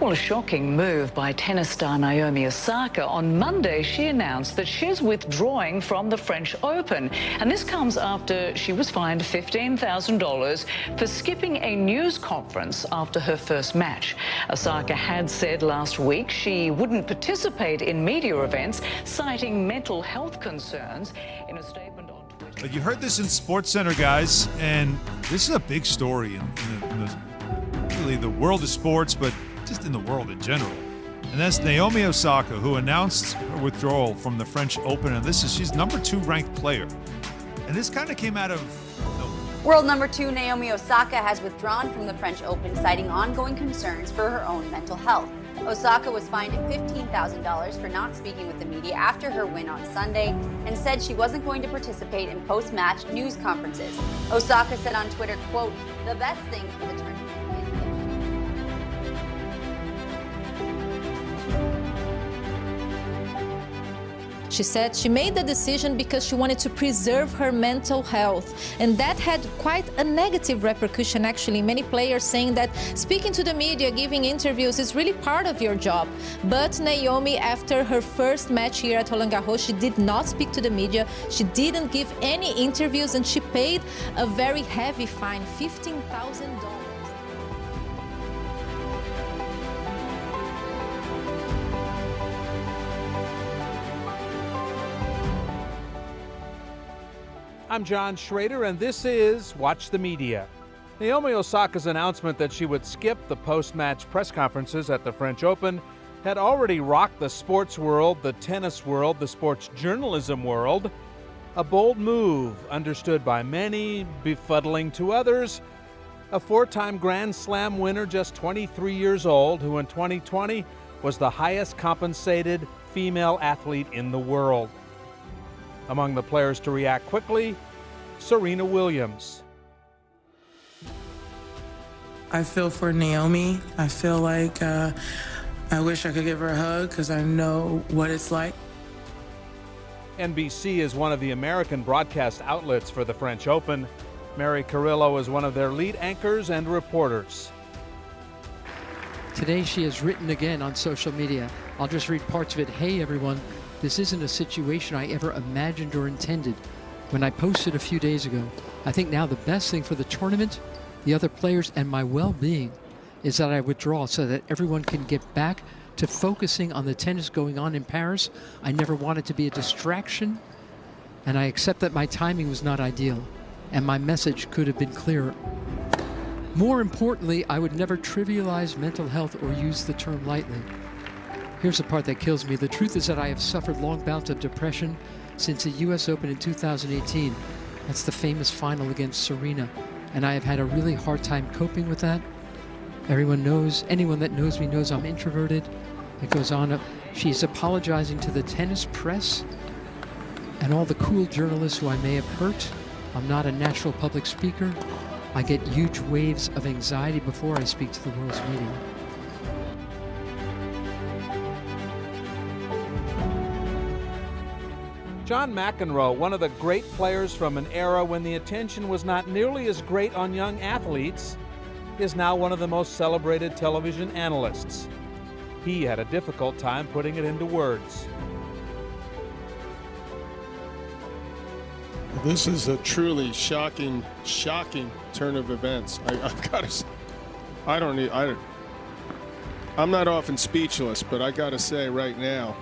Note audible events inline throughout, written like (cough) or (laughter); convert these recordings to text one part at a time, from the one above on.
Well, a shocking move by tennis star Naomi Osaka. On Monday, she announced that she's withdrawing from the French Open. And this comes after she was fined $15,000 for skipping a news conference after her first match. Osaka had said last week she wouldn't participate in media events, citing mental health concerns. In a statement on Twitter. You heard this in Sports Center, guys, and this is a big story in, in, in the, really the world of sports, but just in the world in general. And that's Naomi Osaka, who announced her withdrawal from the French Open. And this is she's number two ranked player. And this kind of came out of World number two Naomi Osaka has withdrawn from the French Open, citing ongoing concerns for her own mental health. Osaka was fined $15,000 for not speaking with the media after her win on Sunday and said she wasn't going to participate in post-match news conferences. Osaka said on Twitter, quote, the best thing for the She said she made the decision because she wanted to preserve her mental health. And that had quite a negative repercussion, actually. Many players saying that speaking to the media, giving interviews is really part of your job. But Naomi, after her first match here at Roland Garros, she did not speak to the media. She didn't give any interviews and she paid a very heavy fine $15,000. I'm John Schrader, and this is Watch the Media. Naomi Osaka's announcement that she would skip the post match press conferences at the French Open had already rocked the sports world, the tennis world, the sports journalism world. A bold move, understood by many, befuddling to others. A four time Grand Slam winner, just 23 years old, who in 2020 was the highest compensated female athlete in the world. Among the players to react quickly, Serena Williams. I feel for Naomi. I feel like uh, I wish I could give her a hug because I know what it's like. NBC is one of the American broadcast outlets for the French Open. Mary Carrillo is one of their lead anchors and reporters. Today she has written again on social media. I'll just read parts of it. Hey everyone, this isn't a situation I ever imagined or intended when I posted a few days ago. I think now the best thing for the tournament, the other players, and my well being is that I withdraw so that everyone can get back to focusing on the tennis going on in Paris. I never wanted to be a distraction, and I accept that my timing was not ideal, and my message could have been clearer. More importantly, I would never trivialize mental health or use the term lightly. Here's the part that kills me. The truth is that I have suffered long bouts of depression since the US Open in 2018. That's the famous final against Serena. And I have had a really hard time coping with that. Everyone knows, anyone that knows me knows I'm introverted. It goes on. She's apologizing to the tennis press and all the cool journalists who I may have hurt. I'm not a natural public speaker. I get huge waves of anxiety before I speak to the world's media. John McEnroe, one of the great players from an era when the attention was not nearly as great on young athletes, is now one of the most celebrated television analysts. He had a difficult time putting it into words. This is a truly shocking, shocking turn of events. I, (laughs) have got to. I don't need. I. I'm not often speechless, but I got to say right now,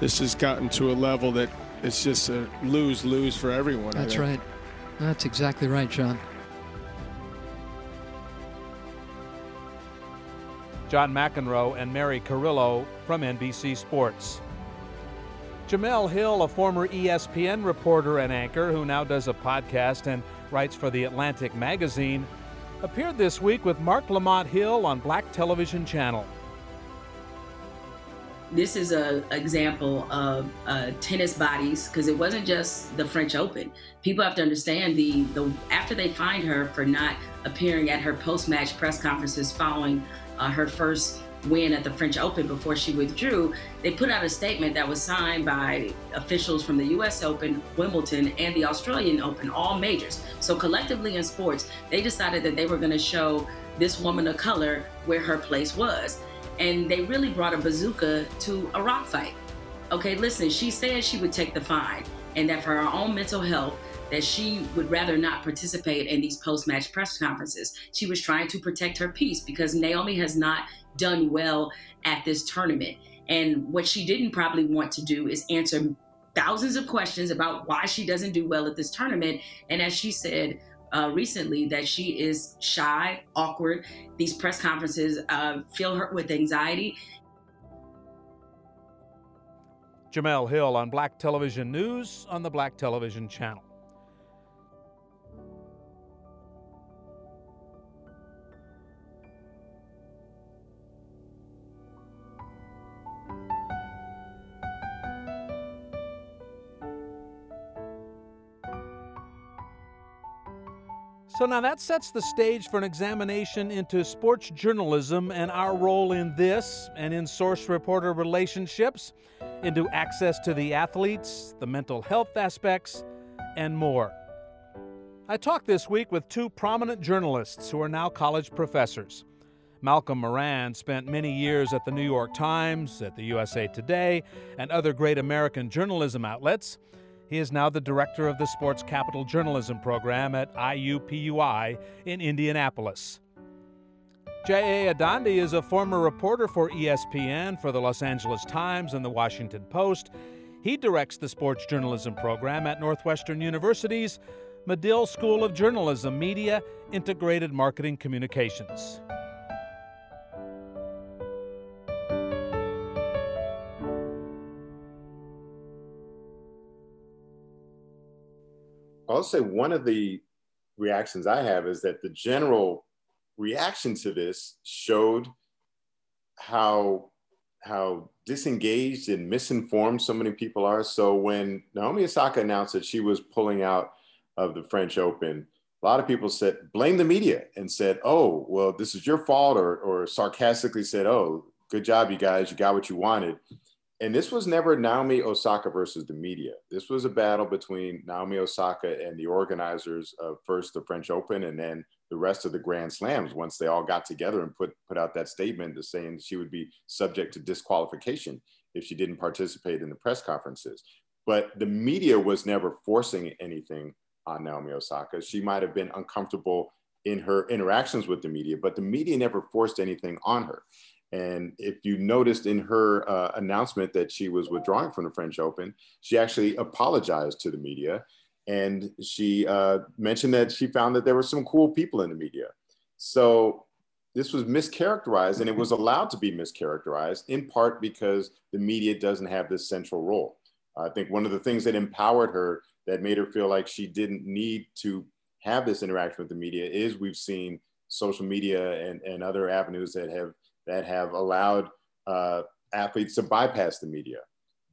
this has gotten to a level that it's just a lose lose for everyone. That's right. That's exactly right, John. John McEnroe and Mary Carrillo from NBC Sports. Jemele Hill, a former ESPN reporter and anchor who now does a podcast and writes for the Atlantic magazine, appeared this week with Marc Lamont Hill on Black Television Channel this is an example of uh, tennis bodies because it wasn't just the French Open. People have to understand the the after they find her for not appearing at her post match press conferences following uh, her first win at the French Open before she withdrew, they put out a statement that was signed by officials from the US Open, Wimbledon, and the Australian Open, all majors. So collectively in sports, they decided that they were going to show this woman of color where her place was. And they really brought a bazooka to a rock fight. Okay, listen, she said she would take the fine and that for her own mental health, that she would rather not participate in these post-match press conferences. She was trying to protect her peace because Naomi has not done well at this tournament. And what she didn't probably want to do is answer thousands of questions about why she doesn't do well at this tournament. And as she said uh, recently, that she is shy, awkward. These press conferences uh, fill her with anxiety. Jemele Hill on Black Television News on the Black Television Channel. So now that sets the stage for an examination into sports journalism and our role in this and in source reporter relationships, into access to the athletes, the mental health aspects, and more. I talked this week with two prominent journalists who are now college professors. Malcolm Moran spent many years at the New York Times, at the USA Today, and other great American journalism outlets. He is now the director of the Sports Capital Journalism Program at IUPUI in Indianapolis. J.A. Adande is a former reporter for ESPN, for the Los Angeles Times, and the Washington Post. He directs the sports journalism program at Northwestern University's Medill School of Journalism, Media, Integrated Marketing Communications. I'll say one of the reactions I have is that the general reaction to this showed how how disengaged and misinformed so many people are. So when Naomi Osaka announced that she was pulling out of the French Open, a lot of people said blame the media and said, "Oh, well, this is your fault," or or sarcastically said, "Oh, good job, you guys, you got what you wanted." And this was never Naomi Osaka versus the media. This was a battle between Naomi Osaka and the organizers of first the French Open and then the rest of the Grand Slams once they all got together and put, put out that statement to saying she would be subject to disqualification if she didn't participate in the press conferences. But the media was never forcing anything on Naomi Osaka. She might have been uncomfortable in her interactions with the media, but the media never forced anything on her. And if you noticed in her uh, announcement that she was withdrawing from the French Open, she actually apologized to the media. And she uh, mentioned that she found that there were some cool people in the media. So this was mischaracterized, and it was allowed to be mischaracterized in part because the media doesn't have this central role. I think one of the things that empowered her, that made her feel like she didn't need to have this interaction with the media, is we've seen social media and, and other avenues that have that have allowed uh, athletes to bypass the media.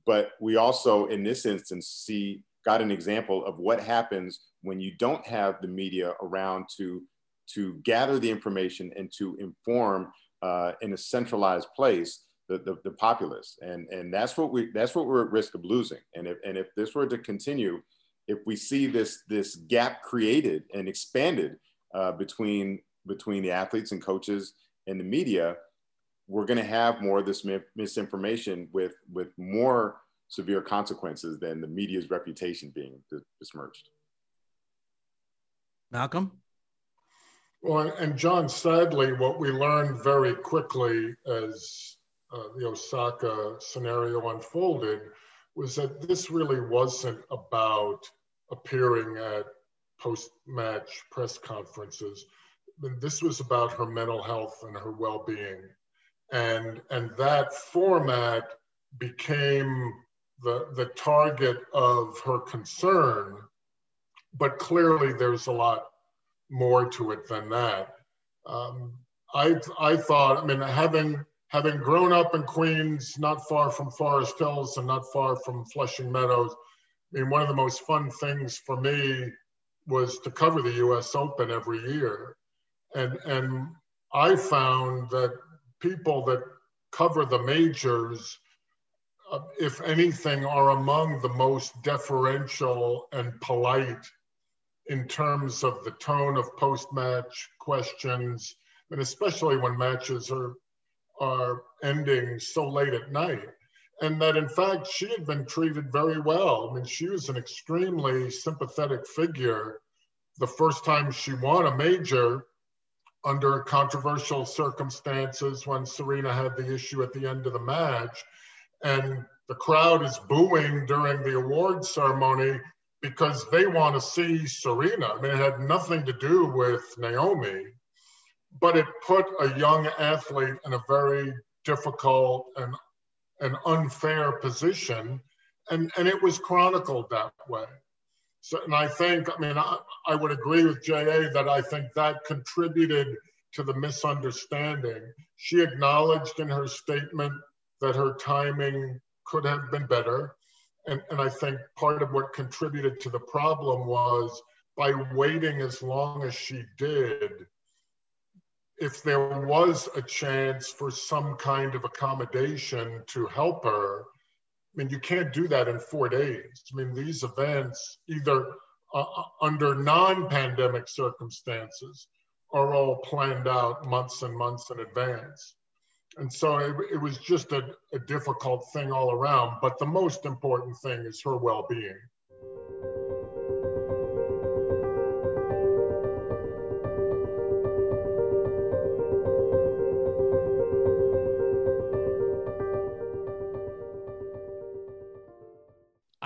But we also, in this instance, see got an example of what happens when you don't have the media around to to gather the information and to inform uh, in a centralized place the, the, the, populace. And, and that's what we that's what we're at risk of losing. And if and if this were to continue, if we see this this gap created and expanded uh, between between the athletes and coaches and the media, we're going to have more of this misinformation with with more severe consequences than the media's reputation being besmirched. Malcolm? Well, and John, sadly, what we learned very quickly as uh, the Osaka scenario unfolded was that this really wasn't about appearing at post match press conferences. This was about her mental health and her well being and and that format became the the target of her concern. But clearly there's a lot more to it than that. Um, I, I thought i mean having having grown up in queens not far from forest hills and not far from flushing meadows i mean one of the most fun things for me was to cover the us open every year. And and i found that people that cover the majors, uh, if anything, are among the most deferential and polite in terms of the tone of post match questions and especially when matches are are ending so late at night. And that in fact she had been treated very well. I mean, she was an extremely sympathetic figure the first time she won a major under controversial circumstances when Serena had the issue at the end of the match. And the crowd is booing during the award ceremony because they want to see Serena. I mean, it had nothing to do with Naomi, but it put a young athlete in a very difficult and an unfair position. And, and it was chronicled that way. So, and I think, I mean, I, I would agree with JA that I think that contributed to the misunderstanding. She acknowledged in her statement that her timing could have been better. And, and I think part of what contributed to the problem was by waiting as long as she did, if there was a chance for some kind of accommodation to help her, I mean, you can't do that in four days. I mean, these events, either uh, uh, under non pandemic circumstances, are all planned out months and months in advance. And so it, it was just a, a difficult thing all around. But the most important thing is her well being.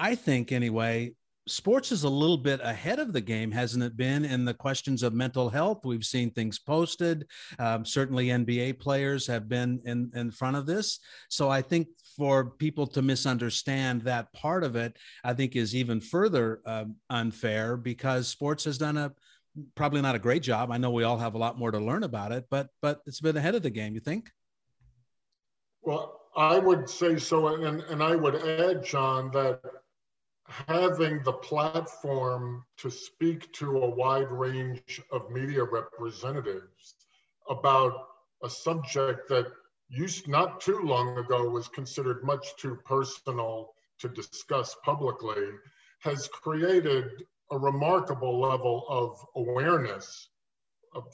I think anyway, sports is a little bit ahead of the game, hasn't it been? In the questions of mental health, we've seen things posted. Um, certainly, NBA players have been in in front of this. So I think for people to misunderstand that part of it, I think is even further uh, unfair because sports has done a probably not a great job. I know we all have a lot more to learn about it, but but it's been ahead of the game. You think? Well, I would say so, and and I would add, John, that having the platform to speak to a wide range of media representatives about a subject that used not too long ago was considered much too personal to discuss publicly has created a remarkable level of awareness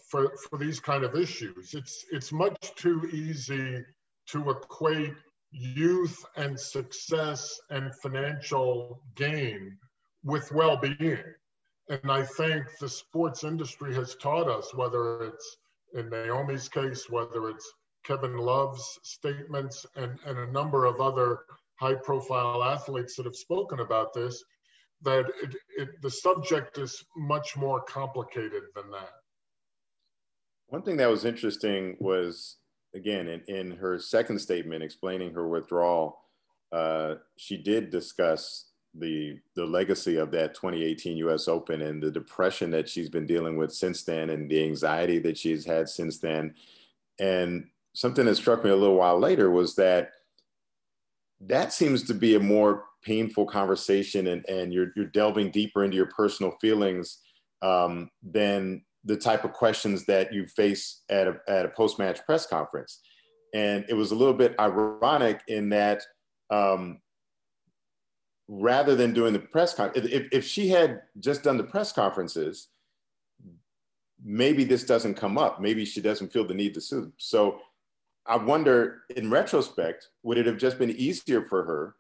for, for these kind of issues. It's, it's much too easy to equate youth and success and financial gain with well being. And I think the sports industry has taught us, whether it's in Naomi's case, whether it's Kevin Love's statements, and, and a number of other high profile athletes that have spoken about this, that it, it, the subject is much more complicated than that. One thing that was interesting was again, in, in her second statement explaining her withdrawal, uh, she did discuss the the legacy of that 2018 U.S. Open and the depression that she's been dealing with since then, and the anxiety that she's had since then. And something that struck me a little while later was that that seems to be a more painful conversation, and, and you're you're delving deeper into your personal feelings um, than the type of questions that you face at a, at a post-match press conference. And it was a little bit ironic in that um, rather than doing the press conference, if, if she had just done the press conferences, maybe this doesn't come up. Maybe she doesn't feel the need to sue. So I wonder, in retrospect, would it have just been easier for her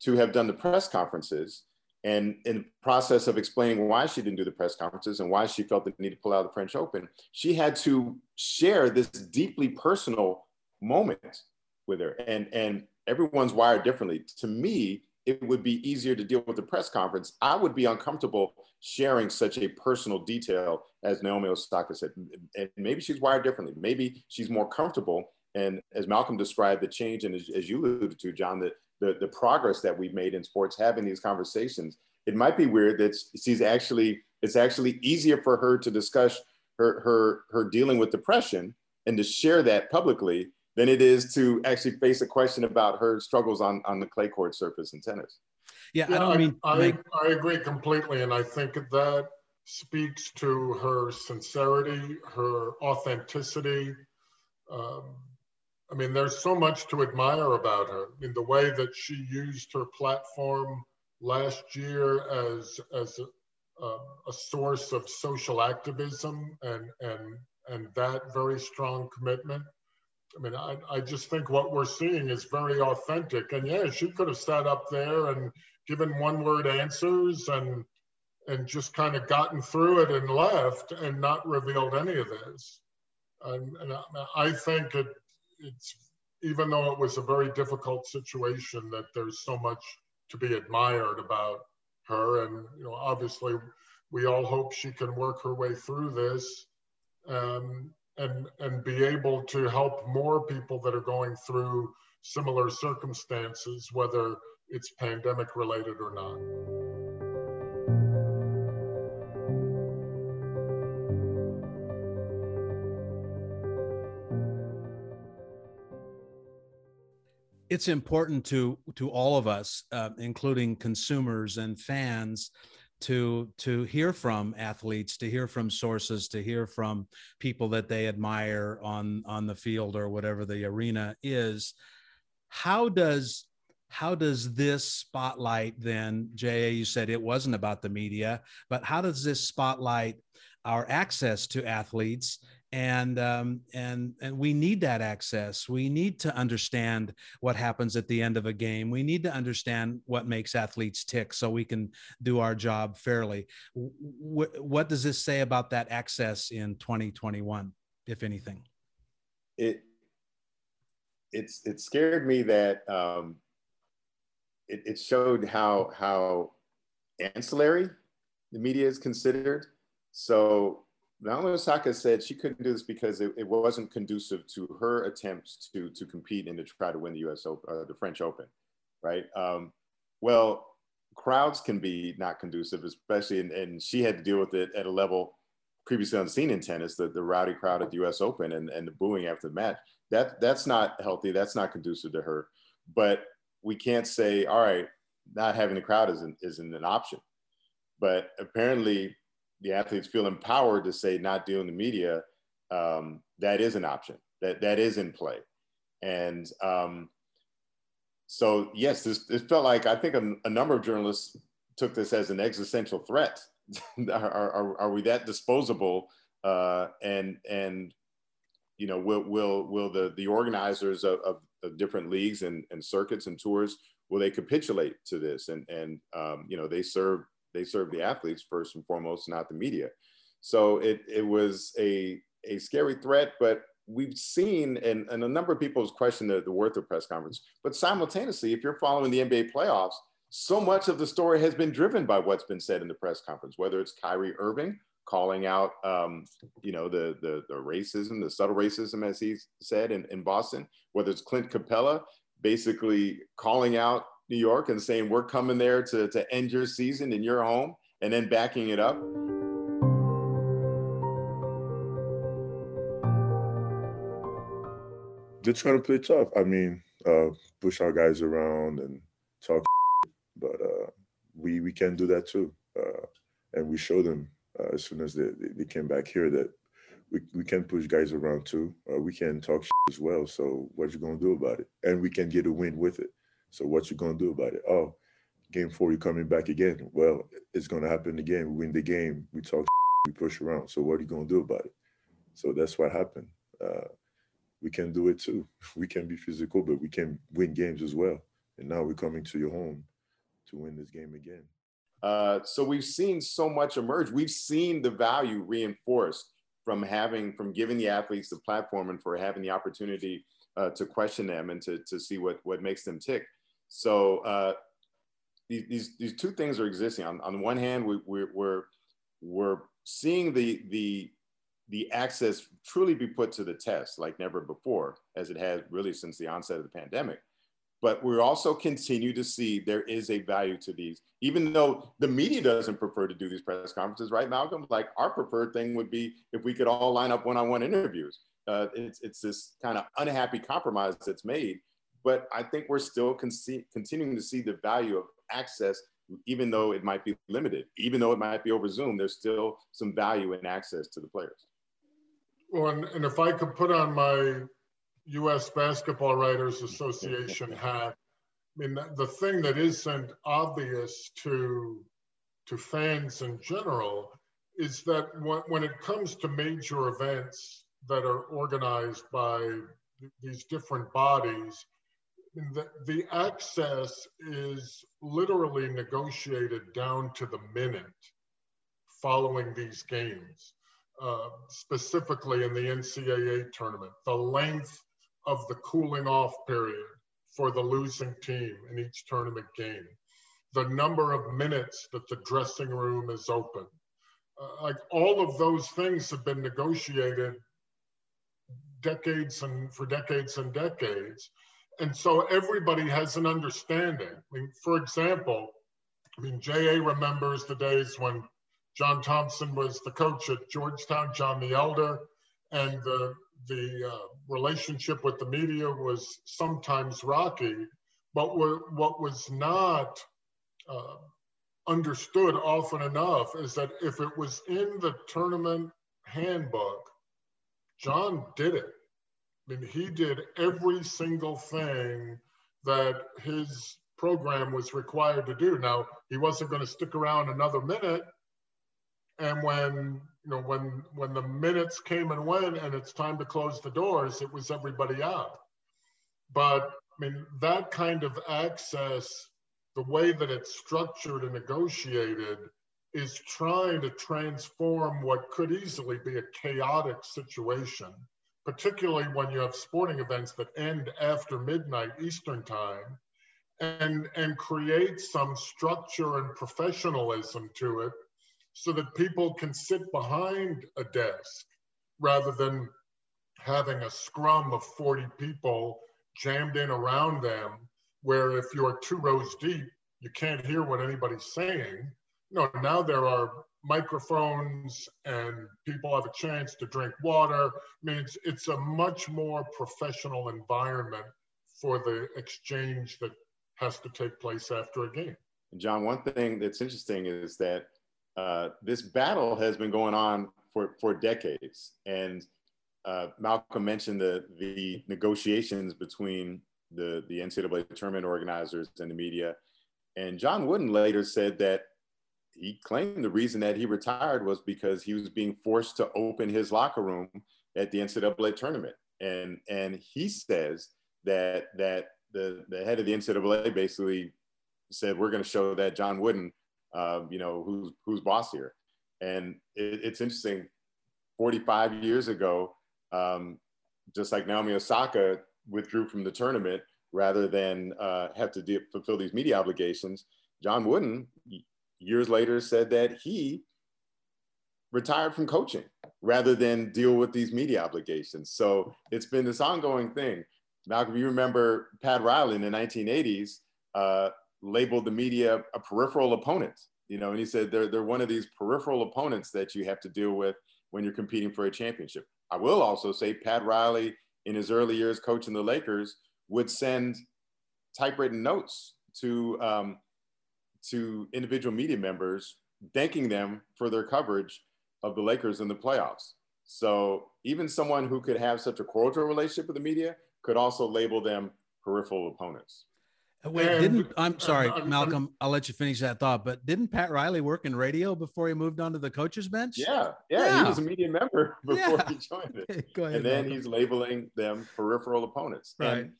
to have done the press conferences and in the process of explaining why she didn't do the press conferences and why she felt the need to pull out of the French Open, she had to share this deeply personal moment with her. And, and everyone's wired differently. To me, it would be easier to deal with the press conference. I would be uncomfortable sharing such a personal detail as Naomi Osaka said. And maybe she's wired differently. Maybe she's more comfortable. And as Malcolm described the change, and as, as you alluded to, John, that the, the progress that we've made in sports having these conversations it might be weird that she's actually it's actually easier for her to discuss her her her dealing with depression and to share that publicly than it is to actually face a question about her struggles on on the clay court surface in tennis. Yeah, yeah i don't mean I, I, I agree completely and i think that speaks to her sincerity her authenticity um, I mean, there's so much to admire about her in the way that she used her platform last year as, as a, a source of social activism and, and, and that very strong commitment. I mean, I, I just think what we're seeing is very authentic. And yeah, she could have sat up there and given one word answers and and just kind of gotten through it and left and not revealed any of this. And, and I think it, it's even though it was a very difficult situation, that there's so much to be admired about her. And you know, obviously, we all hope she can work her way through this um, and and be able to help more people that are going through similar circumstances, whether it's pandemic related or not. It's important to to all of us, uh, including consumers and fans, to to hear from athletes, to hear from sources, to hear from people that they admire on on the field or whatever the arena is. How does how does this spotlight then, JA? You said it wasn't about the media, but how does this spotlight our access to athletes and um, and and we need that access. We need to understand what happens at the end of a game. We need to understand what makes athletes tick, so we can do our job fairly. W- what does this say about that access in 2021, if anything? It it's it scared me that um, it, it showed how how ancillary the media is considered. So Naomi Osaka said she couldn't do this because it, it, wasn't conducive to her attempts to to compete and to try to win the U.S. Open, uh, the French Open, right? Um, well, crowds can be not conducive, especially, in, and she had to deal with it at a level previously unseen in tennis, the, the rowdy crowd at the U.S. Open and, and the booing after the match. That that's not healthy. That's not conducive to her. But we can't say, all right, not having the crowd isn't isn't an option. But apparently, the athletes feel empowered to say not dealing the media, um, that is an option. That that is in play, and um, so yes, this it felt like I think a, a, number of journalists took this as an existential threat. (laughs) are, are, are we that disposable? Uh, and and you know will will will the the organizers of, of, of different leagues and, and circuits and tours will they capitulate to this and and um, you know they serve they serve the athletes first and foremost, not the media. So it it was a a scary threat, but we've seen and, and a number of people have questioned the, the worth of press conference. But simultaneously, if you're following the NBA playoffs, so much of the story has been driven by what's been said in the press conference, whether it's Kyrie Irving calling out, um, you know, the, the, the racism, the subtle racism, as he said in, in Boston, whether it's Clint Capela basically calling out New York and saying we're coming there to, to end your season in your home and then backing it up. They're trying to play tough. I mean, uh, push our guys around and talk, but uh, we we can do that too. Uh, and we show them uh, as soon as they, they came back here that we, we can push guys around too. Uh, we can talk as well. So what you gonna do about it? And we can get a win with it. So what you gonna do about it? Oh, game four, you're coming back again. Well, it's gonna happen again. We win the game. We talk, we push around. So what are you gonna do about it? So that's what happened. Uh, we can do it too. (laughs) We can be physical, but we can win games as well. And now we're coming to your home to win this game again. Uh, so we've seen so much emerge. We've seen the value reinforced from having, from giving the athletes the platform and for having the opportunity uh, to question them and to, to see what, what makes them tick. So uh, these, these, two things are existing. On, on the one hand, we, we're, we're, we're seeing the, the, the access truly be put to the test like never before, as it has really since the onset of the pandemic. But we also continue to see there is a value to these, even though the media doesn't prefer to do these press conferences, right, Malcolm? Like our preferred thing would be if we could all line up one-on-one interviews. Uh, it's, it's this kind of unhappy compromise that's made but I think we're still con- continuing to see the value of access, even though it might be limited, even though it might be over Zoom. There's still some value in access to the players. Well, and, and if I could put on my U.S. Basketball Writers Association (laughs) hat, I mean, the thing that isn't obvious to to fans in general is that when, when it comes to major events that are organized by these different bodies, the, the access is literally negotiated down to the minute following these games, uh, specifically in the NCAA tournament, the length of the cooling off period for the losing team in each tournament game, the number of minutes that the dressing room is open. Uh, like all of those things have been negotiated decades and for decades and decades. And so everybody has an understanding. I mean, for example, I mean, JA remembers the days when John Thompson was the coach at Georgetown, John the Elder, and the, the uh, relationship with the media was sometimes rocky. But what was not uh, understood often enough is that if it was in the tournament handbook, John did it. I mean, he did every single thing that his program was required to do. Now, he wasn't going to stick around another minute. And when you know when when the minutes came and went, and it's time to close the doors, it was everybody out. But I mean, that kind of access, the way that it's structured and negotiated, is trying to transform what could easily be a chaotic situation particularly when you have sporting events that end after midnight Eastern time, and, and create some structure and professionalism to it so that people can sit behind a desk rather than having a scrum of 40 people jammed in around them, where if you're two rows deep, you can't hear what anybody's saying. No, now there are microphones and people have a chance to drink water. I mean, it's, it's a much more professional environment for the exchange that has to take place after a game. John, one thing that's interesting is that uh, this battle has been going on for, for decades. And uh, Malcolm mentioned the, the negotiations between the, the NCAA tournament organizers and the media. And John Wooden later said that he claimed the reason that he retired was because he was being forced to open his locker room at the NCAA tournament. And and he says that that the the head of the NCAA basically said we're going to show that John Wooden, uh, you know, who's who's boss here. And it, it's interesting. 45 years ago, um, just like Naomi Osaka withdrew from the tournament rather than uh, have to de- fulfill these media obligations, John Wooden years later said that he retired from coaching rather than deal with these media obligations. So it's been this ongoing thing. Malcolm, you remember Pat Riley in the 1980s uh, labeled the media a peripheral opponent, you know, and he said they're, they're one of these peripheral opponents that you have to deal with when you're competing for a championship. I will also say Pat Riley in his early years coaching the Lakers would send typewritten notes to um, to individual media members, thanking them for their coverage of the Lakers in the playoffs. So even someone who could have such a cordial relationship with the media could also label them peripheral opponents. Wait, didn't I'm sorry, Malcolm. I'll let you finish that thought. But didn't Pat Riley work in radio before he moved on to the coaches bench? Yeah, yeah, yeah. he was a media member (laughs) before yeah. he joined it. (laughs) Ahead, and then Malcolm. he's labeling them peripheral opponents. Right. And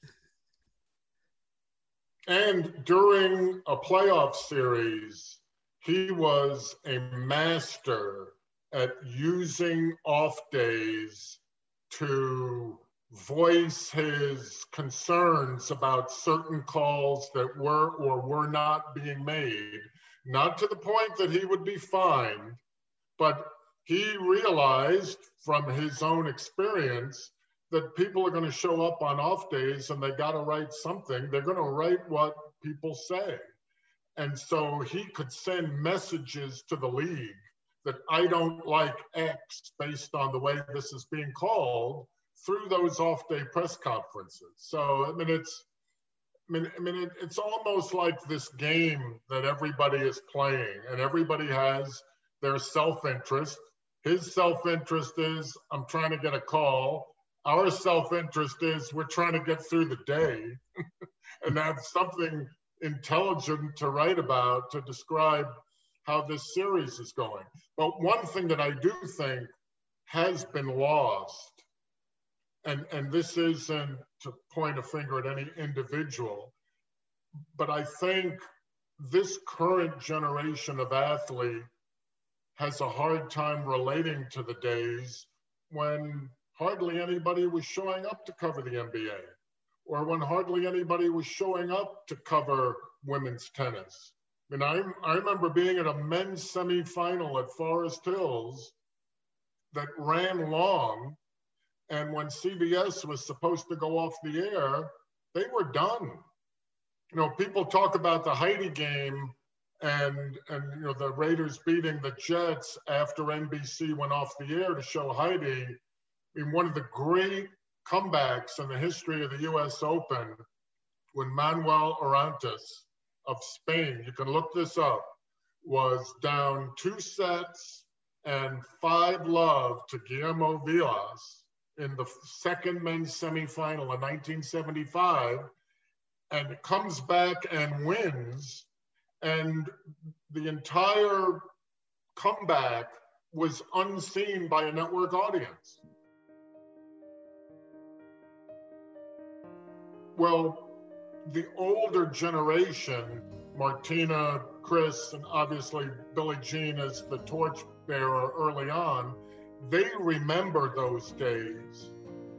and during a playoff series, he was a master at using off days to voice his concerns about certain calls that were or were not being made, not to the point that he would be fined, but he realized from his own experience that people are going to show up on off days and they got to write something. They're going to write what people say. And so he could send messages to the league that I don't like X based on the way this is being called through those off day press conferences. So, I mean, it's, I mean, I mean, it, it's almost like this game that everybody is playing, and everybody has their self interest. His self interest is I'm trying to get a call our self-interest is we're trying to get through the day (laughs) and have something intelligent to write about to describe how this series is going. But one thing that I do think has been lost, and, and this isn't to point a finger at any individual, but I think this current generation of athlete has a hard time relating to the days when hardly anybody was showing up to cover the NBA or when hardly anybody was showing up to cover women's tennis. I mean, I, I remember being at a men's semifinal at Forest Hills that ran long. And when CBS was supposed to go off the air, they were done. You know, people talk about the Heidi game and and you know the Raiders beating the Jets after NBC went off the air to show Heidi. I mean, one of the great comebacks in the history of the U.S. Open when Manuel Orantes of Spain, you can look this up, was down two sets and five love to Guillermo Vilas in the second men's semifinal in 1975 and comes back and wins and the entire comeback was unseen by a network audience well, the older generation, Martina, Chris, and obviously Billie Jean as the torchbearer early on, they remember those days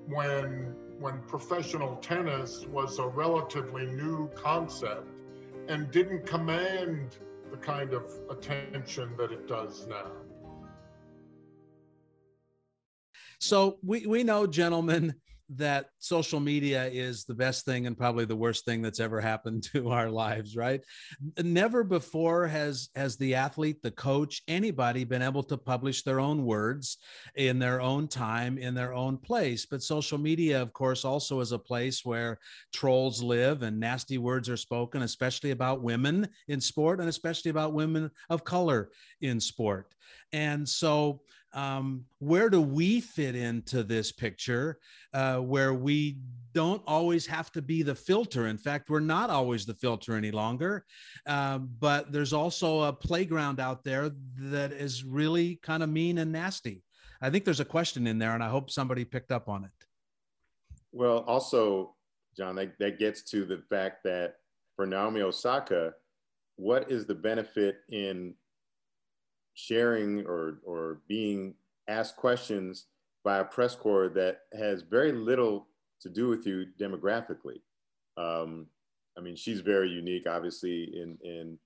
when when professional tennis was a relatively new concept and didn't command the kind of attention that it does now. So we we know, gentlemen, that social media is the best thing and probably the worst thing that's ever happened (laughs) to our lives right? Never before has has the athlete the coach anybody been able to publish their own words in their own time in their own place. But social media of course also is a place where trolls live and nasty words are spoken especially about women in sport and especially about women of color in sport. And so um, where do we fit into this picture uh, where we don't always have to be the filter? In fact we're not always the filter any longer. Um, but there's also a playground out there that is really kind of mean and nasty. I think there's a question in there and i hope somebody picked up on it. Well also john that, that gets to the fact that for naomi osaka what is the benefit in sharing or, or being asked questions by a press corps that has very little to do with you demographically. Um, I mean, she's very unique, obviously, in, in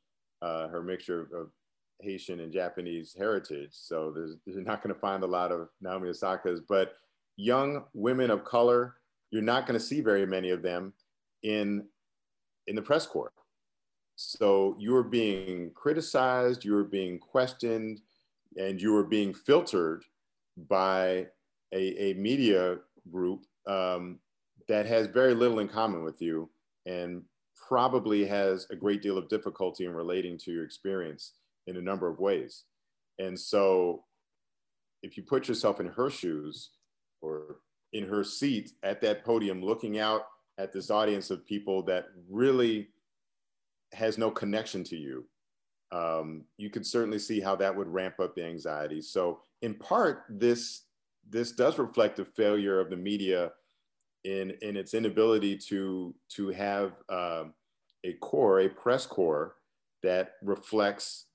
uh, her mixture of Haitian and Japanese heritage. So you're not going to find a lot of Naomi Osaka's, but young women of color, you're not going to see very many of them in, in the press corps. So you are being criticized, you are being questioned, and you are being filtered by a, a media group um, that has very little in common with you and probably has a great deal of difficulty in relating to your experience in a number of ways. And so if you put yourself in her shoes or in her seat at that podium looking out at this audience of people that really has no connection to you, um, you can certainly see how that would ramp up the anxiety. So, in part, this this does reflect the failure of the media in in its inability to to have um, a core, a press corps that reflects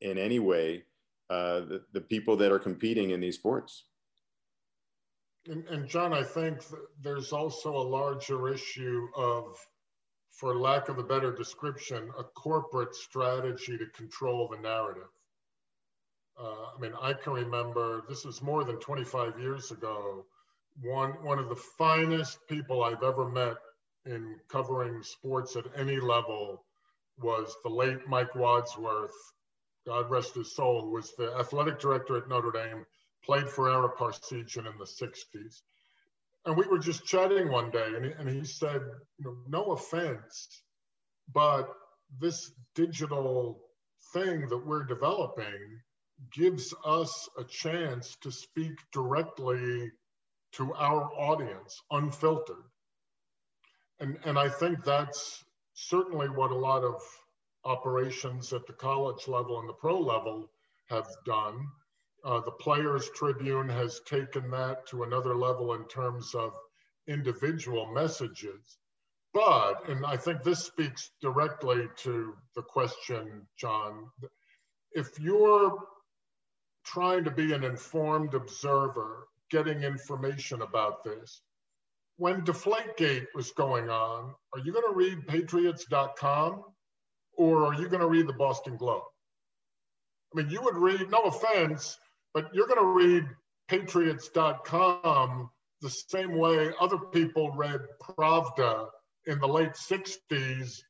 in any way uh, the, the people that are competing in these sports. And, and John, I think there's also a larger issue of for lack of a better description, a corporate strategy to control the narrative. Uh, I mean, I can remember this is more than 25 years ago. One one of the finest people I've ever met in covering sports at any level was the late Mike Wadsworth, God rest his soul, who was the athletic director at Notre Dame, played for Ara Parseghian in the 60s and we were just chatting one day and he, and he said you know, no offense but this digital thing that we're developing gives us a chance to speak directly to our audience unfiltered and and i think that's certainly what a lot of operations at the college level and the pro level have done. Uh, the Players Tribune has taken that to another level in terms of individual messages. But, and I think this speaks directly to the question, John, if you're trying to be an informed observer, getting information about this, when Deflategate was going on, are you going to read patriots.com or are you going to read the Boston Globe? I mean, you would read, no offense, but you're going to read patriots.com the same way other people read Pravda in the late 60s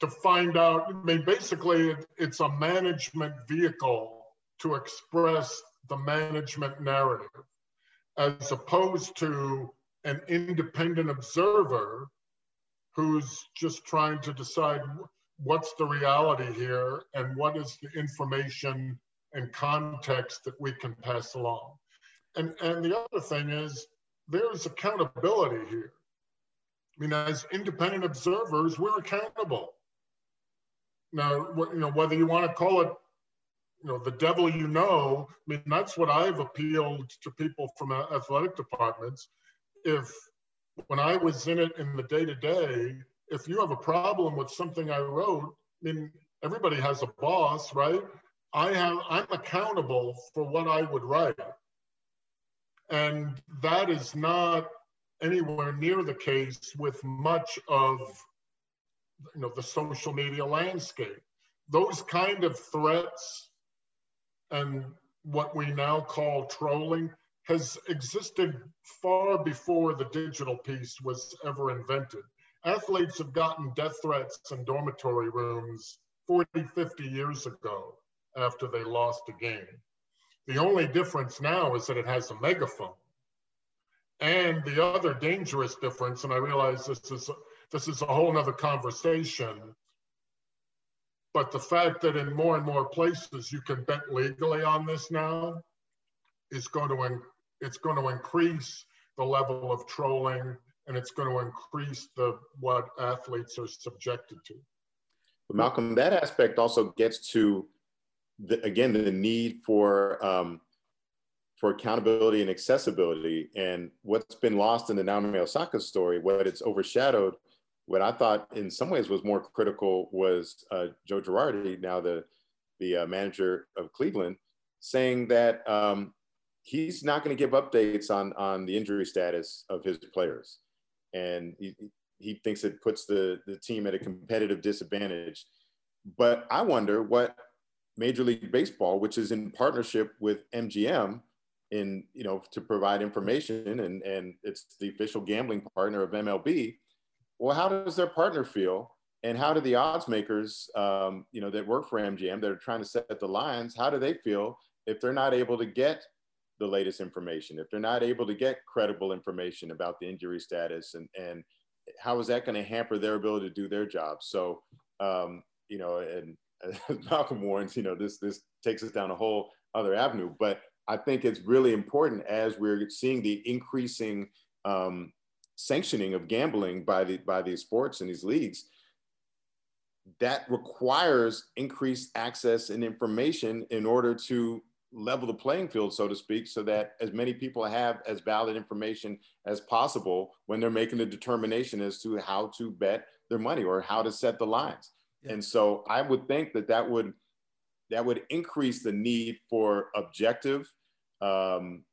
to find out. I mean, basically, it's a management vehicle to express the management narrative, as opposed to an independent observer who's just trying to decide what's the reality here and what is the information and context that we can pass along. And, and the other thing is there's accountability here. I mean, as independent observers, we're accountable. Now, you know, whether you want to call it, you know, the devil you know, I mean, that's what I've appealed to people from athletic departments. If when I was in it in the day to day, if you have a problem with something I wrote, I mean, everybody has a boss, right? I have, I'm accountable for what I would write. And that is not anywhere near the case with much of you know, the social media landscape. Those kind of threats and what we now call trolling has existed far before the digital piece was ever invented. Athletes have gotten death threats in dormitory rooms 40, 50 years ago after they lost a game. The only difference now is that it has a megaphone. And the other dangerous difference, and I realize this is this is a whole nother conversation, but the fact that in more and more places you can bet legally on this now is going to it's going to increase the level of trolling and it's going to increase the what athletes are subjected to. But Malcolm, that aspect also gets to the, again the need for um, for accountability and accessibility. And what's been lost in the Naomi Osaka story, what it's overshadowed, what I thought in some ways was more critical was uh, Joe Girardi, now the the uh, manager of Cleveland, saying that um, he's not going to give updates on on the injury status of his players, and he, he thinks it puts the the team at a competitive disadvantage. But I wonder what Major League Baseball, which is in partnership with MGM, in you know to provide information and and it's the official gambling partner of MLB. Well, how does their partner feel? And how do the odds makers, um, you know, that work for MGM that are trying to set the lines, how do they feel if they're not able to get the latest information, if they're not able to get credible information about the injury status, and and how is that going to hamper their ability to do their job? So, um, you know, and (laughs) Malcolm warns, you know, this this takes us down a whole other avenue, but I think it's really important as we're seeing the increasing um, sanctioning of gambling by the by these sports and these leagues. That requires increased access and information in order to level the playing field, so to speak, so that as many people have as valid information as possible when they're making a determination as to how to bet their money or how to set the lines. And so I would think that that would that would increase the need for objective um,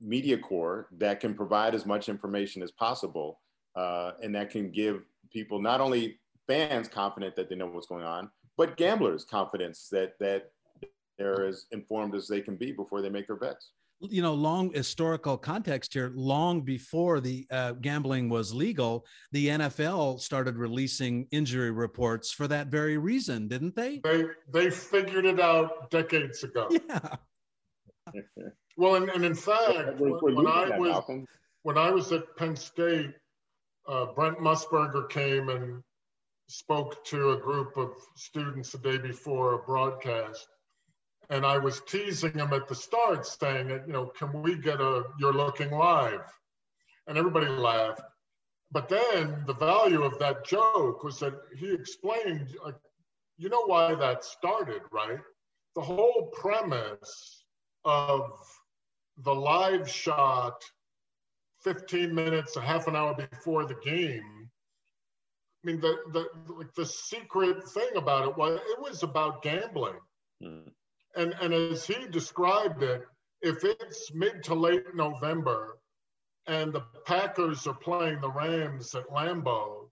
media corps that can provide as much information as possible uh, and that can give people not only fans confident that they know what's going on but gamblers confidence that that they're as informed as they can be before they make their bets you know long historical context here long before the uh, gambling was legal the nfl started releasing injury reports for that very reason didn't they? They they figured it out decades ago. (laughs) Yeah. (laughs) Well, and, and in fact, when, when I was when I was at Penn State, uh, Brent Musburger came and spoke to a group of students the day before a broadcast, and I was teasing him at the start, saying, "You know, can we get a you're looking live?" And everybody laughed. But then the value of that joke was that he explained, you know why that started, right? The whole premise of the live shot 15 minutes, a half an hour before the game. I mean, the, the, like the secret thing about it was it was about gambling. Mm. And, and as he described it, if it's mid to late November and the Packers are playing the Rams at Lambeau,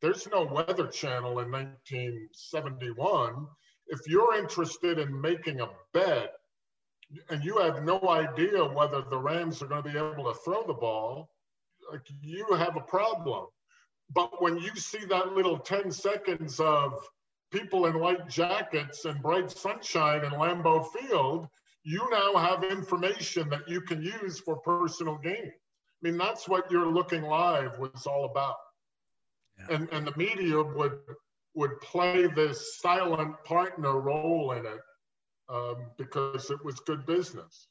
there's no Weather Channel in 1971. If you're interested in making a bet and you have no idea whether the Rams are going to be able to throw the ball, like you have a problem. But when you see that little 10 seconds of people in white jackets and bright sunshine in Lambeau Field, you now have information that you can use for personal gain. I mean, that's what your looking live was all about. Yeah. And, and the media would would play this silent partner role in it um, because it was good business.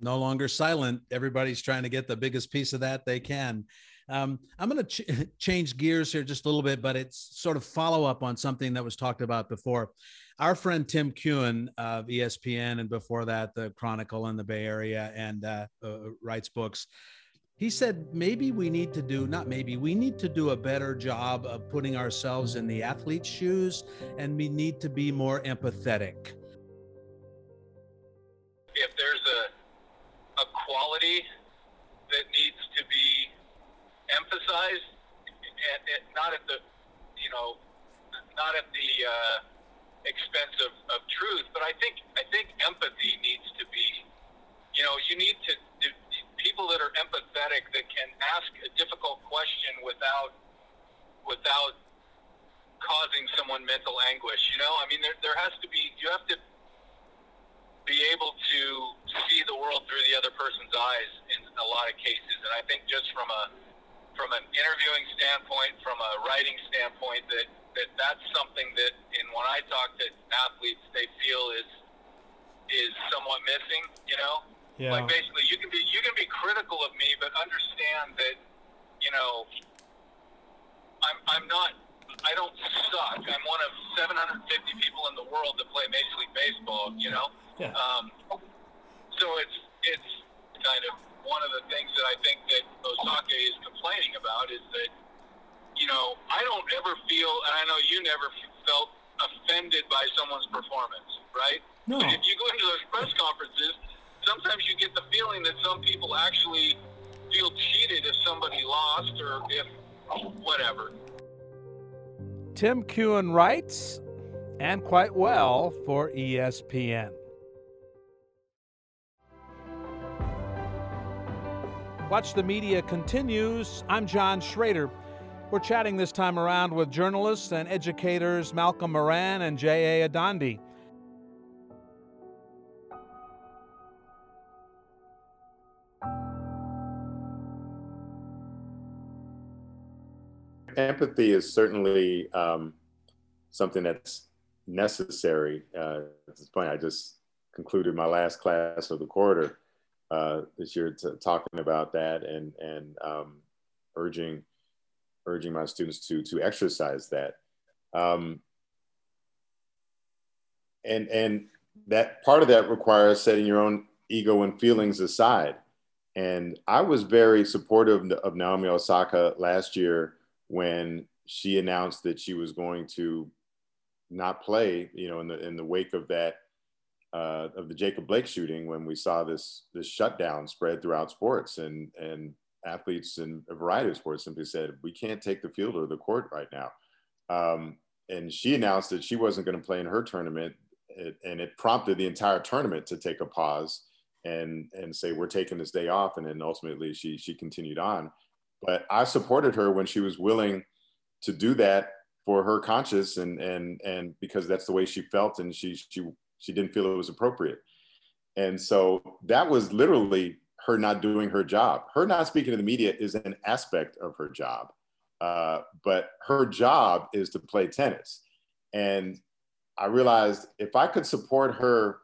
No longer silent. Everybody's trying to get the biggest piece of that they can. Um, I'm going to ch- (laughs) change gears here just a little bit, but it's sort of follow up on something that was talked about before. Our friend Tim Keown of ESPN, and before that, the Chronicle in the Bay Area, and uh, uh, writes books. He said maybe we need to do not maybe we need to do a better job of putting ourselves in the athlete's shoes, and we need to be more empathetic if there's a a quality that needs to be emphasized, and, and not at the you know not at the uh, expense of, of truth, but I think I think empathy needs to be you know you need to, to people that are empathetic that can ask a difficult question without without causing someone mental anguish. You know, I mean, there, there has to be, you have to be able to see the world through the other person's eyes in a lot of cases. And I think just from a from an interviewing standpoint, from a writing standpoint, that that that's something that, in when I talk to athletes, they feel is is somewhat missing. You know, yeah. like basically, you can be you can be critical of me, but understand that you know I'm I'm not I don't suck. I'm one of 750 people in the world that play Major League Baseball. You know, yeah. Um, so it's it's kind of one of the things that I think that Osaka is complaining about is that you know I don't ever feel, and I know you never felt offended by someone's performance, right? No. But if you go into those press conferences, sometimes you get the feeling that some people actually feel cheated if somebody lost or if whatever. Tim Keown writes, and quite well for ESPN. Watch the Media continues. I'm John Schrader. We're chatting this time around with journalists and educators Malcolm Moran and J.A. Adande. Empathy is certainly um, something that's necessary. Uh, at this point, I just concluded my last class of the quarter uh, this year t- talking about that and and um, urging urging my students to to exercise that. Um, and and that part of that requires setting your own ego and feelings aside. And I was very supportive of Naomi Osaka last year when she announced that she was going to not play, you know, in the in the wake of that uh, of the Jacob Blake shooting when we saw this this shutdown spread throughout sports and and athletes in a variety of sports simply said we can't take the field or the court right now. Um, and she announced that she wasn't going to play in her tournament, and it prompted the entire tournament to take a pause and and say we're taking this day off. And then ultimately she she continued on. But I supported her when she was willing to do that for her conscience and and and because that's the way she felt and she she she didn't feel it was appropriate. And so that was literally her not doing her job. Her not speaking to the media is an aspect of her job, uh, but her job is to play tennis. And I realized if I could support her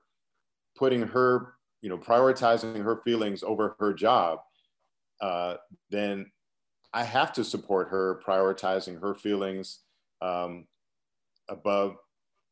putting her, you know, prioritizing her feelings over her job, uh, then I have to support her prioritizing her feelings um, above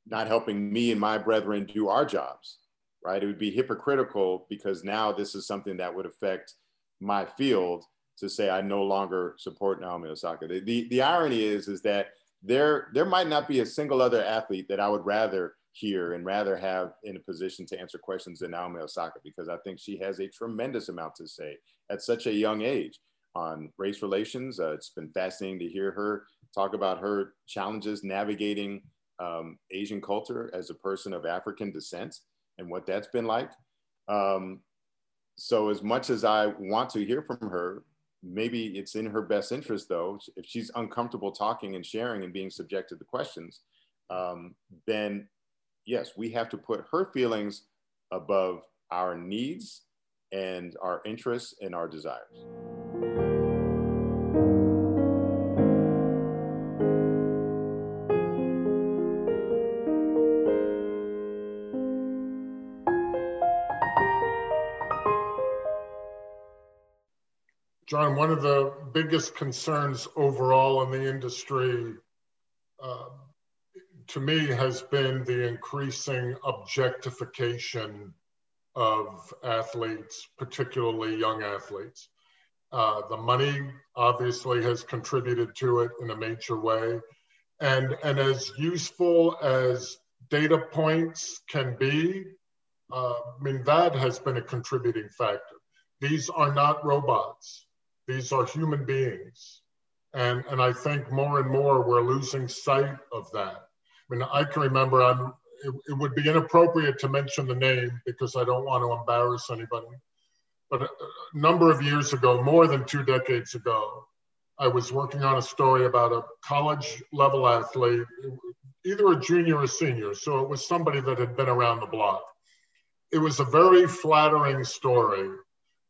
not helping me and my brethren do our jobs, right? It would be hypocritical because now this is something that would affect my field to say I no longer support Naomi Osaka. The, the, the irony is, is that there, there might not be a single other athlete that I would rather hear and rather have in a position to answer questions than Naomi Osaka because I think she has a tremendous amount to say at such a young age on race relations. Uh, it's been fascinating to hear her talk about her challenges navigating um, Asian culture as a person of African descent and what that's been like. Um, so as much as I want to hear from her, maybe it's in her best interest though, if she's uncomfortable talking and sharing and being subjected to questions, um, then yes, we have to put her feelings above our needs and our interests and our desires. John, one of the biggest concerns overall in the industry, uh, to me, has been the increasing objectification of athletes, particularly young athletes. Uh, the money obviously has contributed to it in a major way. And, and as useful as data points can be, uh, I mean, that has been a contributing factor. These are not robots. These are human beings. And, and I think more and more we're losing sight of that. I mean, I can remember I'm, it, it would be inappropriate to mention the name because I don't want to embarrass anybody. But a, number of years ago, more than two decades ago, I was working on a story about a college level athlete, either a junior or senior. So it was somebody that had been around the block. It was a very flattering story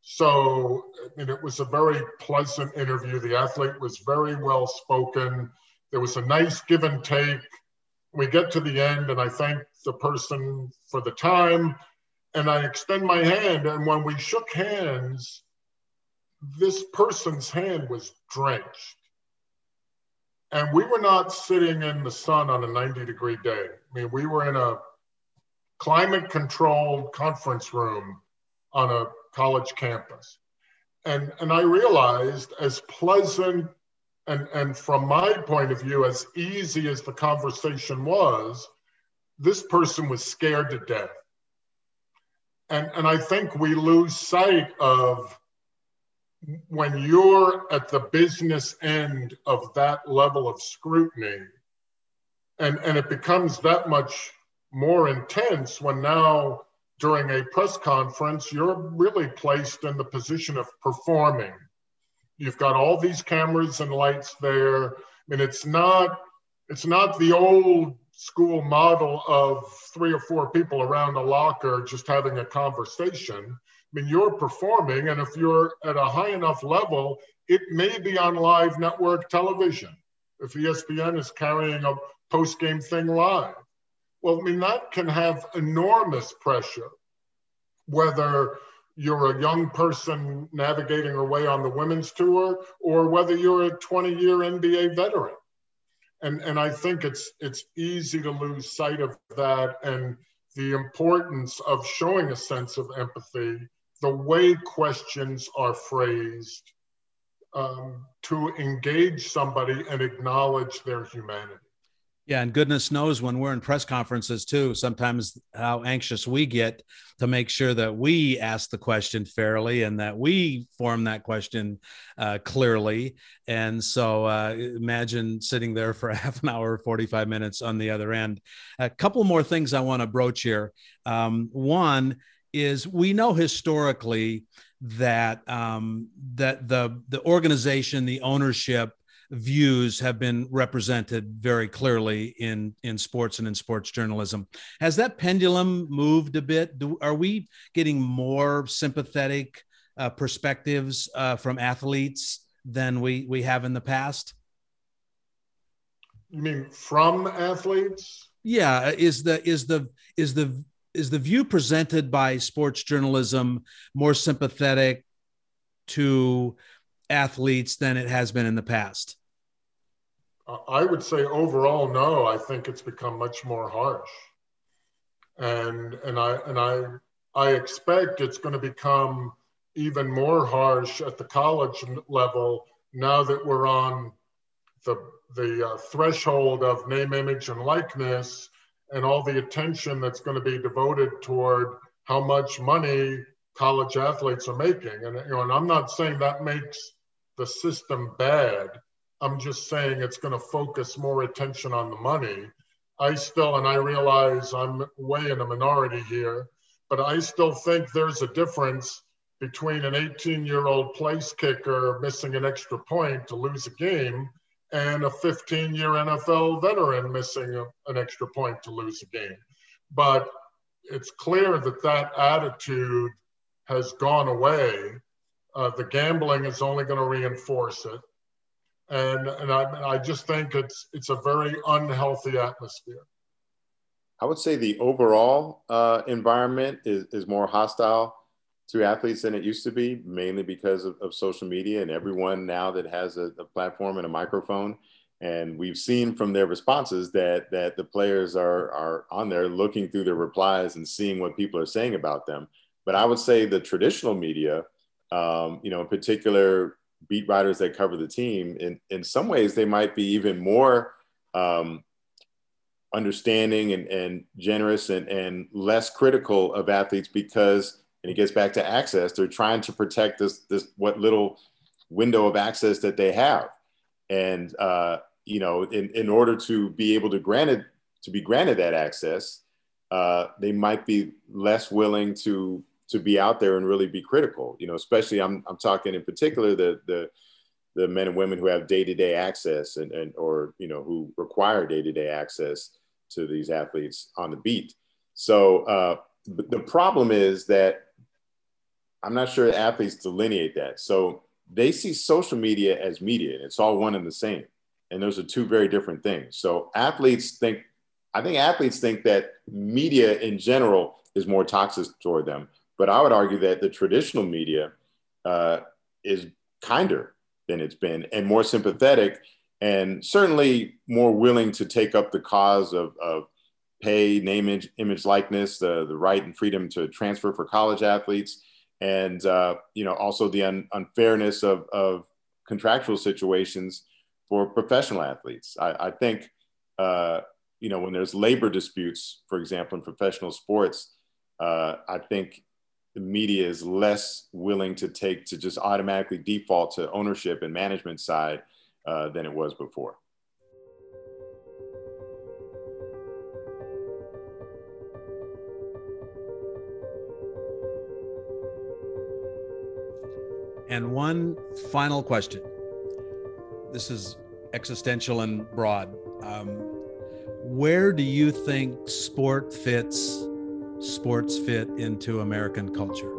so I mean, it was a very pleasant interview. The athlete was very well spoken. There was a nice give and take. We get to the end, and I thank the person for the time, and I extend my hand. And when we shook hands, this person's hand was drenched. And we were not sitting in the sun on a 90 degree day. I mean, we were in a climate controlled conference room on a college campus. And, and I realized as pleasant and, and from my point of view, as easy as the conversation was, this person was scared to death. And, and I think we lose sight of when you're at the business end of that level of scrutiny, and, and it becomes that much more intense when now during a press conference, you're really placed in the position of performing. You've got all these cameras and lights there. I mean, it's not it's not the old school model of three or four people around a locker just having a conversation. I mean, you're performing, and if you're at a high enough level, it may be on live network television. If ESPN is carrying a post game thing live, well, I mean, that can have enormous pressure, whether you're a young person navigating her way on the women's tour or whether you're a 20 year NBA veteran. And, and I think it's, it's easy to lose sight of that and the importance of showing a sense of empathy, the way questions are phrased um, to engage somebody and acknowledge their humanity. Yeah, and goodness knows when we're in press conferences too, sometimes how anxious we get to make sure that we ask the question fairly and that we form that question uh, clearly. And so uh, imagine sitting there for (laughs) half an hour, 45 minutes on the other end. A couple more things I want to broach here. Um, one is we know historically that um, that the the organization, the ownership views have been represented very clearly in in sports and in sports journalism. Has that pendulum moved a bit? Do, are we getting more sympathetic uh, perspectives uh, from athletes than we we have in the past? You mean from athletes? Yeah, is the is the is the is the view presented by sports journalism more sympathetic to athletes than it has been in the past? I would say overall, no. I think it's become much more harsh, and and I and I I expect it's going to become even more harsh at the college level now that we're on the the uh, threshold of name, image, and likeness, and all the attention that's going to be devoted toward how much money college athletes are making. And you know, and I'm not saying that makes the system bad. I'm just saying it's going to focus more attention on the money. I still, and I realize I'm way in a minority here, but I still think there's a difference between an 18 year old place kicker missing an extra point to lose a game and a 15 year NFL veteran missing a, an extra point to lose a game. But it's clear that that attitude has gone away. Uh, the gambling is only going to reinforce it. And, and I, I just think it's, it's a very unhealthy atmosphere. I would say the overall uh, environment is, is more hostile to athletes than it used to be, mainly because of, of social media and everyone now that has a, a, platform and a microphone. And we've seen from their responses that that the players are are on there looking through their replies and seeing what people are saying about them. But I would say the traditional media, um, you know, in particular beat writers that cover the team, in in some ways they might be even more um, understanding and, and generous and, and less critical of athletes because and it gets back to access. They're trying to protect this this what little window of access that they have, and uh, you know, in, in order to be able to granted to be granted that access, uh, they might be less willing to to be out there and really be critical. You know, especially I'm I'm talking in particular the the the men and women who have day-to-day access and, and or you know who require day-to-day access to these athletes on the beat. So uh, the problem is that I'm not sure athletes delineate that. So they see social media as media, and it's all one and the same. And those are two very different things. So athletes think, I think athletes think that media in general is more toxic toward them. But I would argue that the traditional media uh, is kinder than it's been and more sympathetic and certainly more willing to take up the cause of, of pay, name, image, image likeness, the, the right and freedom to transfer for college athletes and uh, you know also the un- unfairness of, of contractual situations for professional athletes. I, I think uh, you know when there's labor disputes, for example, in professional sports, uh, I think the media is less willing to take to just automatically default to ownership and management side uh, than it was before. And one final question. This is existential and broad. Um, where do you think sport fits, sports fit into American culture?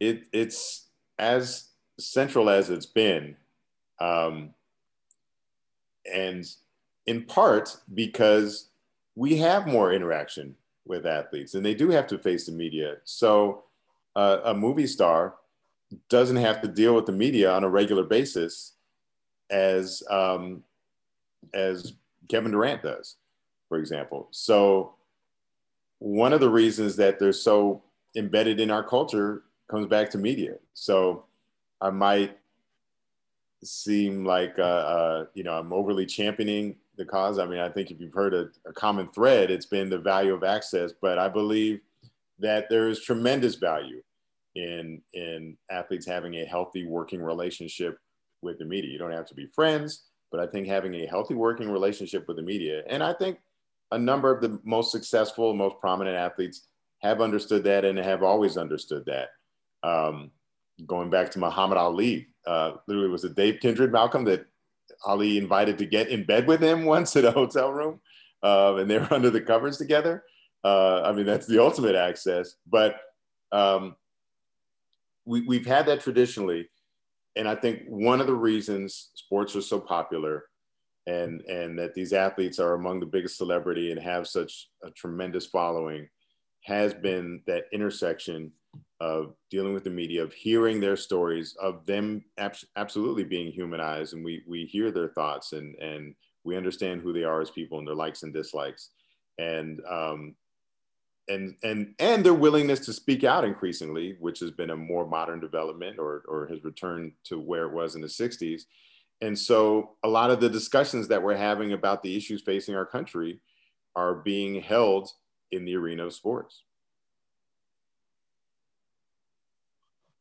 It, it's as central as it's been, um, and in part because we have more interaction with athletes and they do have to face the media. So uh, a movie star doesn't have to deal with the media on a regular basis as um, as Kevin Durant does, for example. So one of the reasons that they're so embedded in our culture comes back to media. So I might seem like uh, uh, you know I'm overly championing the cause. I mean, I think if you've heard a, a, common thread, it's been the value of access. But I believe that there is tremendous value in in athletes having a healthy working relationship with the media. You don't have to be friends, but I think having a healthy working relationship with the media, and I think a number of the most successful, most prominent athletes have understood that and have always understood that. Um, going back to Muhammad Ali. Uh, literally, was it Dave Kindred, Malcolm, that Ali invited to get in bed with him once at a hotel room, uh, and they were (laughs) under the covers together. Uh, I mean, that's the ultimate access. But um, we, we've had that traditionally, and I think one of the reasons sports are so popular and and that these athletes are among the biggest celebrity and have such a tremendous following has been that intersection of dealing with the media of hearing their stories of them ab- absolutely being humanized and we we hear their thoughts and and we understand who they are as people and their likes and dislikes and um and and and their willingness to speak out increasingly which has been a more modern development or or has returned to where it was in the 60s and so a lot of the discussions that we're having about the issues facing our country are being held in the arena of sports.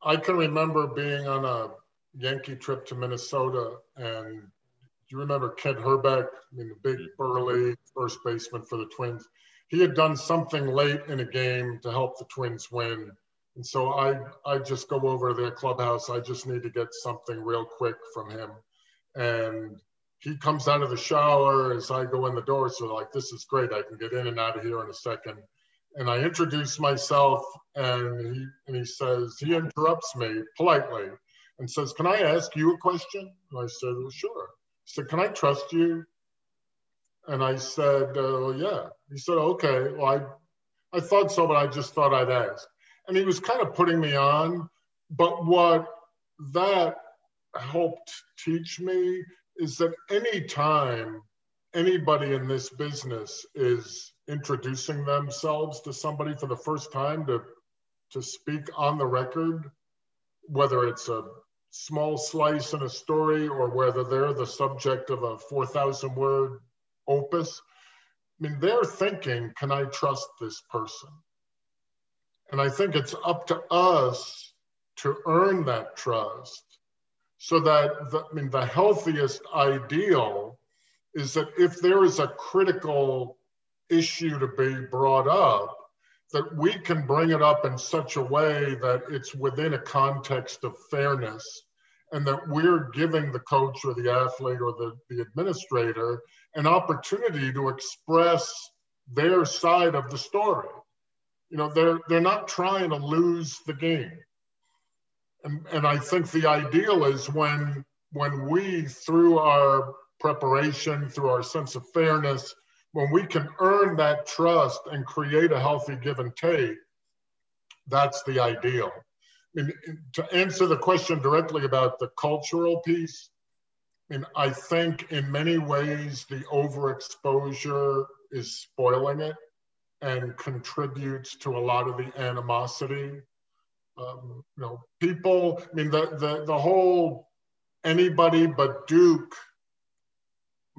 I can remember being on a Yankee trip to Minnesota, and do you remember Kent Hrbek, I mean, the big mm-hmm. burly first baseman for the Twins. He had done something late in a game to help the Twins win. And so I, I just go over to their clubhouse. I just need to get something real quick from him and he comes out of the shower as I go in the door. So like, this is great. I can get in and out of here in a second. And I introduce myself and he, and he says, he interrupts me politely and says, can I ask you a question? And I said, well, sure. He said, can I trust you? And I said, uh, well, yeah. He said, okay, well, I, I thought so, but I just thought I'd ask. And he was kind of putting me on. But what that helped teach me is that anytime anybody in this business is introducing themselves to somebody for the first time to, to speak on the record, whether it's a small slice in a story or whether they're the subject of a 4,000 word opus, I mean, they're thinking, can I trust this person? And I think it's up to us to earn that trust so that the, I mean the healthiest ideal is that if there is a critical issue to be brought up, that we can bring it up in such a way that it's within a context of fairness and that we're giving the coach or the athlete or the, the administrator an opportunity to express their side of the story. You know, they're, they're not trying to lose the game and, and I think the ideal is when when we, through our preparation, through our sense of fairness, when we can earn that trust and create a healthy give and take, that's the ideal. I mean, to answer the question directly about the cultural piece, I mean, I think in many ways the overexposure is spoiling it and contributes to a lot of the animosity um, you know, people, I mean, the, the, the whole anybody but Duke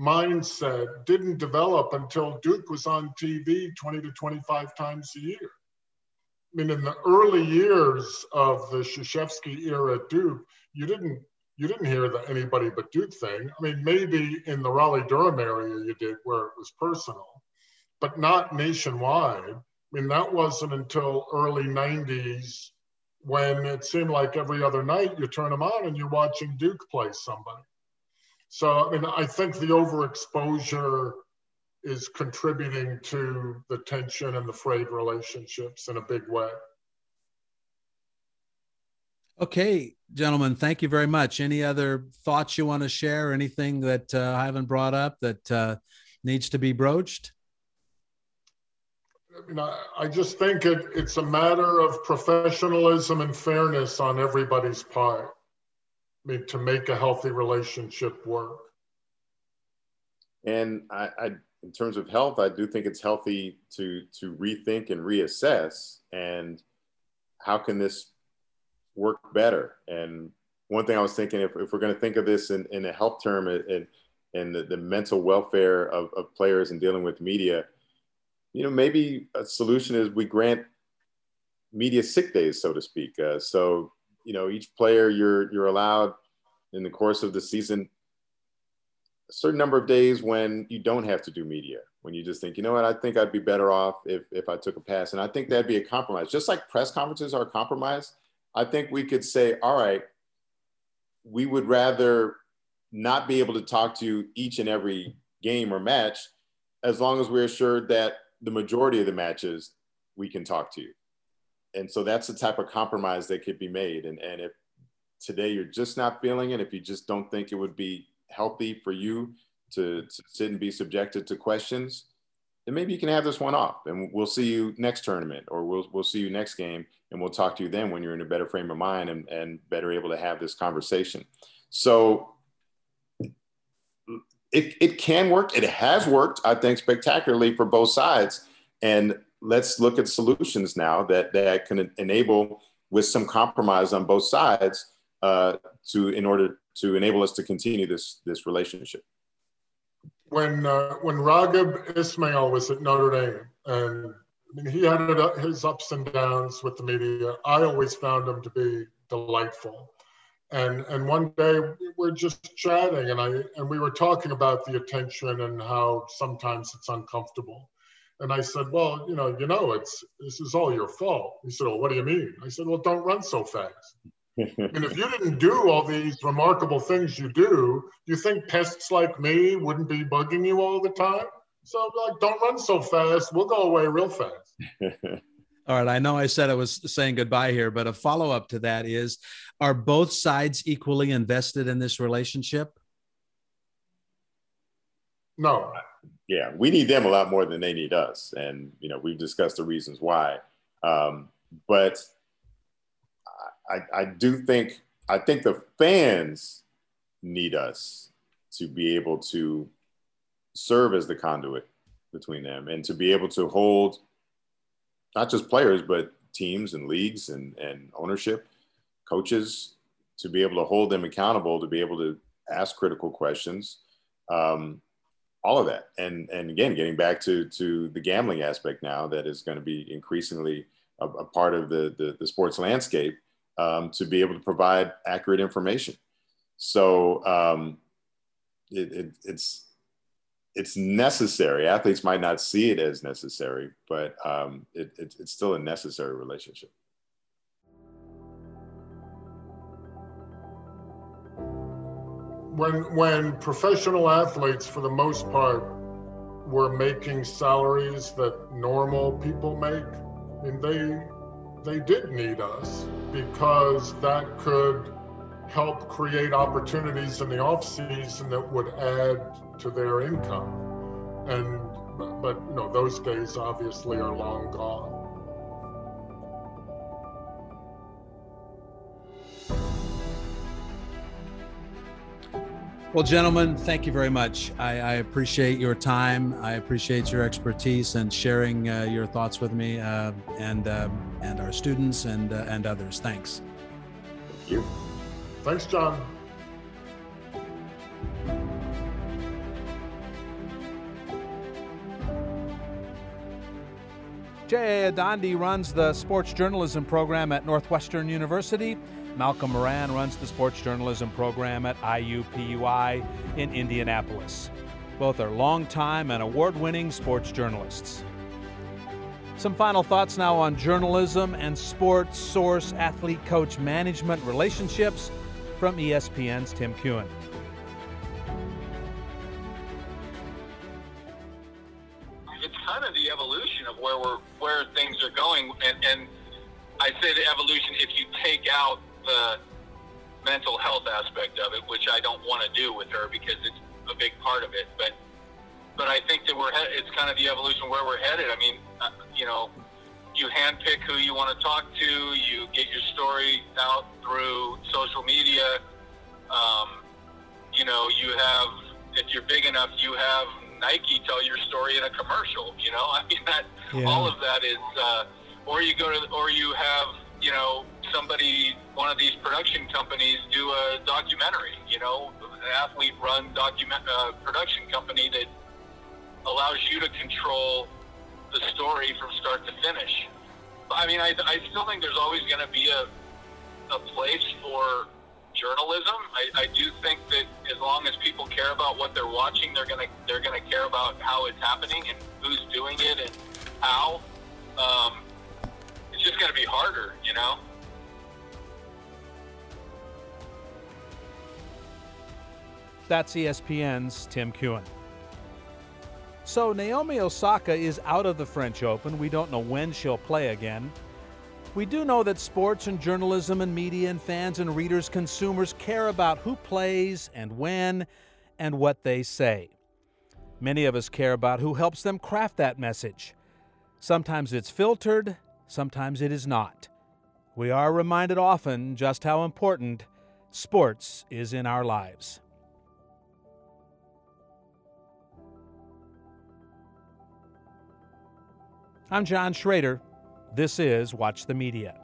mindset didn't develop until Duke was on TV 20 to 25 times a year. I mean, in the early years of the Krzyzewski era at Duke, you didn't you didn't hear the anybody but Duke thing. I mean, maybe in the Raleigh Durham area you did where it was personal, but not nationwide. I mean, that wasn't until early 90s when it seemed like every other night you turn them on and you're watching Duke play somebody. So, I mean, I think the overexposure is contributing to the tension and the frayed relationships in a big way. Okay, gentlemen, thank you very much. Any other thoughts you want to share? Anything that uh, I haven't brought up that uh, needs to be broached? you know, I just think it, it's a matter of professionalism and fairness on everybody's part. Mean, to make a healthy relationship work. And I, I, in terms of health, I do think it's healthy to to rethink and reassess. And how can this work better? And one thing I was thinking, if, if we're going to think of this in, in a health term and, and the, the mental welfare of, of players and dealing with media, you know, maybe a solution is we grant media sick days, so to speak. Uh, so, you know, each player you're you're allowed in the course of the season a certain number of days when you don't have to do media, when you just think, you know what, I think I'd be better off if if I took a pass. And I think that'd be a compromise. Just like press conferences are a compromise, I think we could say, all right, we would rather not be able to talk to you each and every game or match as long as we're assured that the majority of the matches we can talk to you. And so that's the type of compromise that could be made. And, and if today you're just not feeling it, if you just don't think it would be healthy for you to, to sit and be subjected to questions, then maybe you can have this one off and we'll see you next tournament or we'll, we'll see you next game and we'll talk to you then when you're in a better frame of mind and, and better able to have this conversation. So it, it can work. It has worked, I think, spectacularly for both sides. And let's look at solutions now that, that can enable, with some compromise on both sides, uh, to in order to enable us to continue this this relationship when uh, when Raghib Ismail was at Notre Dame, and I mean, he had his ups and downs with the media. I always found him to be delightful. And and one day we're just chatting, and I and we were talking about the attention and how sometimes it's uncomfortable. And I said, well, you know, you know, it's this is all your fault. He said, well, what do you mean? I said, well, don't run so fast (laughs) and if you didn't do all these remarkable things you do, you think pests like me wouldn't be bugging you all the time? So, like, don't run so fast. We'll go away real fast. (laughs) all right. I know I said I was saying goodbye here, but a follow up to that is are both sides equally invested in this relationship? No. Yeah, we need them a lot more than they need us. And, you know, we've discussed the reasons why. Um, but I, I do think I think the fans need us to be able to serve as the conduit between them and to be able to hold not just players but teams and leagues and, and ownership coaches to be able to hold them accountable to be able to ask critical questions um, all of that and and again getting back to to the gambling aspect now that is going to be increasingly a, a part of the, the, the sports landscape um, to be able to provide accurate information. So um, it, it, it's it's necessary. Athletes might not see it as necessary, but um, it, it's still a necessary relationship. When when professional athletes, for the most part, were making salaries that normal people make, I mean they they did need us because that could help create opportunities in the off season that would add to their income. And but you know those days obviously are long gone. Well, gentlemen, thank you very much. I, I, appreciate your time. I appreciate your expertise and sharing uh, your thoughts with me uh, and uh, and our students and uh, and others. Thanks. Thank you. Thanks, John. Jay Adande runs the sports journalism program at Northwestern University. Malcolm Moran runs the sports journalism program at IUPUI in Indianapolis. Both are longtime and award winning sports journalists. Some final thoughts now on journalism and sports source athlete coach management relationships from ESPN's Tim Keown. It's kind of the evolution of where we're where things are going, and, and I say the evolution if you take out the mental health aspect of it, which I don't want to do with her because it's a big part of it. But but I think that we're he- it's kind of the evolution where we're headed. I mean, uh, you know, you handpick who you want to talk to. You get your story out through social media. Um, you know, you have if you're big enough, you have Nike tell your story in a commercial. You know, (laughs) I mean that yeah. all of that is, uh, or you go to, or you have you know somebody, one of these production companies, do a documentary. You know, an athlete-run document uh, production company that allows you to control the story from start to finish. I mean, I, I still think there's always going to be a a place for journalism. I, I do think that as long as people care about what they're watching, they're gonna they're gonna care about how it's happening and who's doing it and how. Um, it's just gonna be harder, you know. That's ESPN's Tim Keown. So Naomi Osaka is out of the French Open. We don't know when she'll play again. We do know that sports and journalism and media and fans and readers, consumers care about who plays and when and what they say. Many of us care about who helps them craft that message. Sometimes it's filtered, sometimes it is not. We are reminded often just how important sports is in our lives. I'm John Schrader. This is Watch the Media.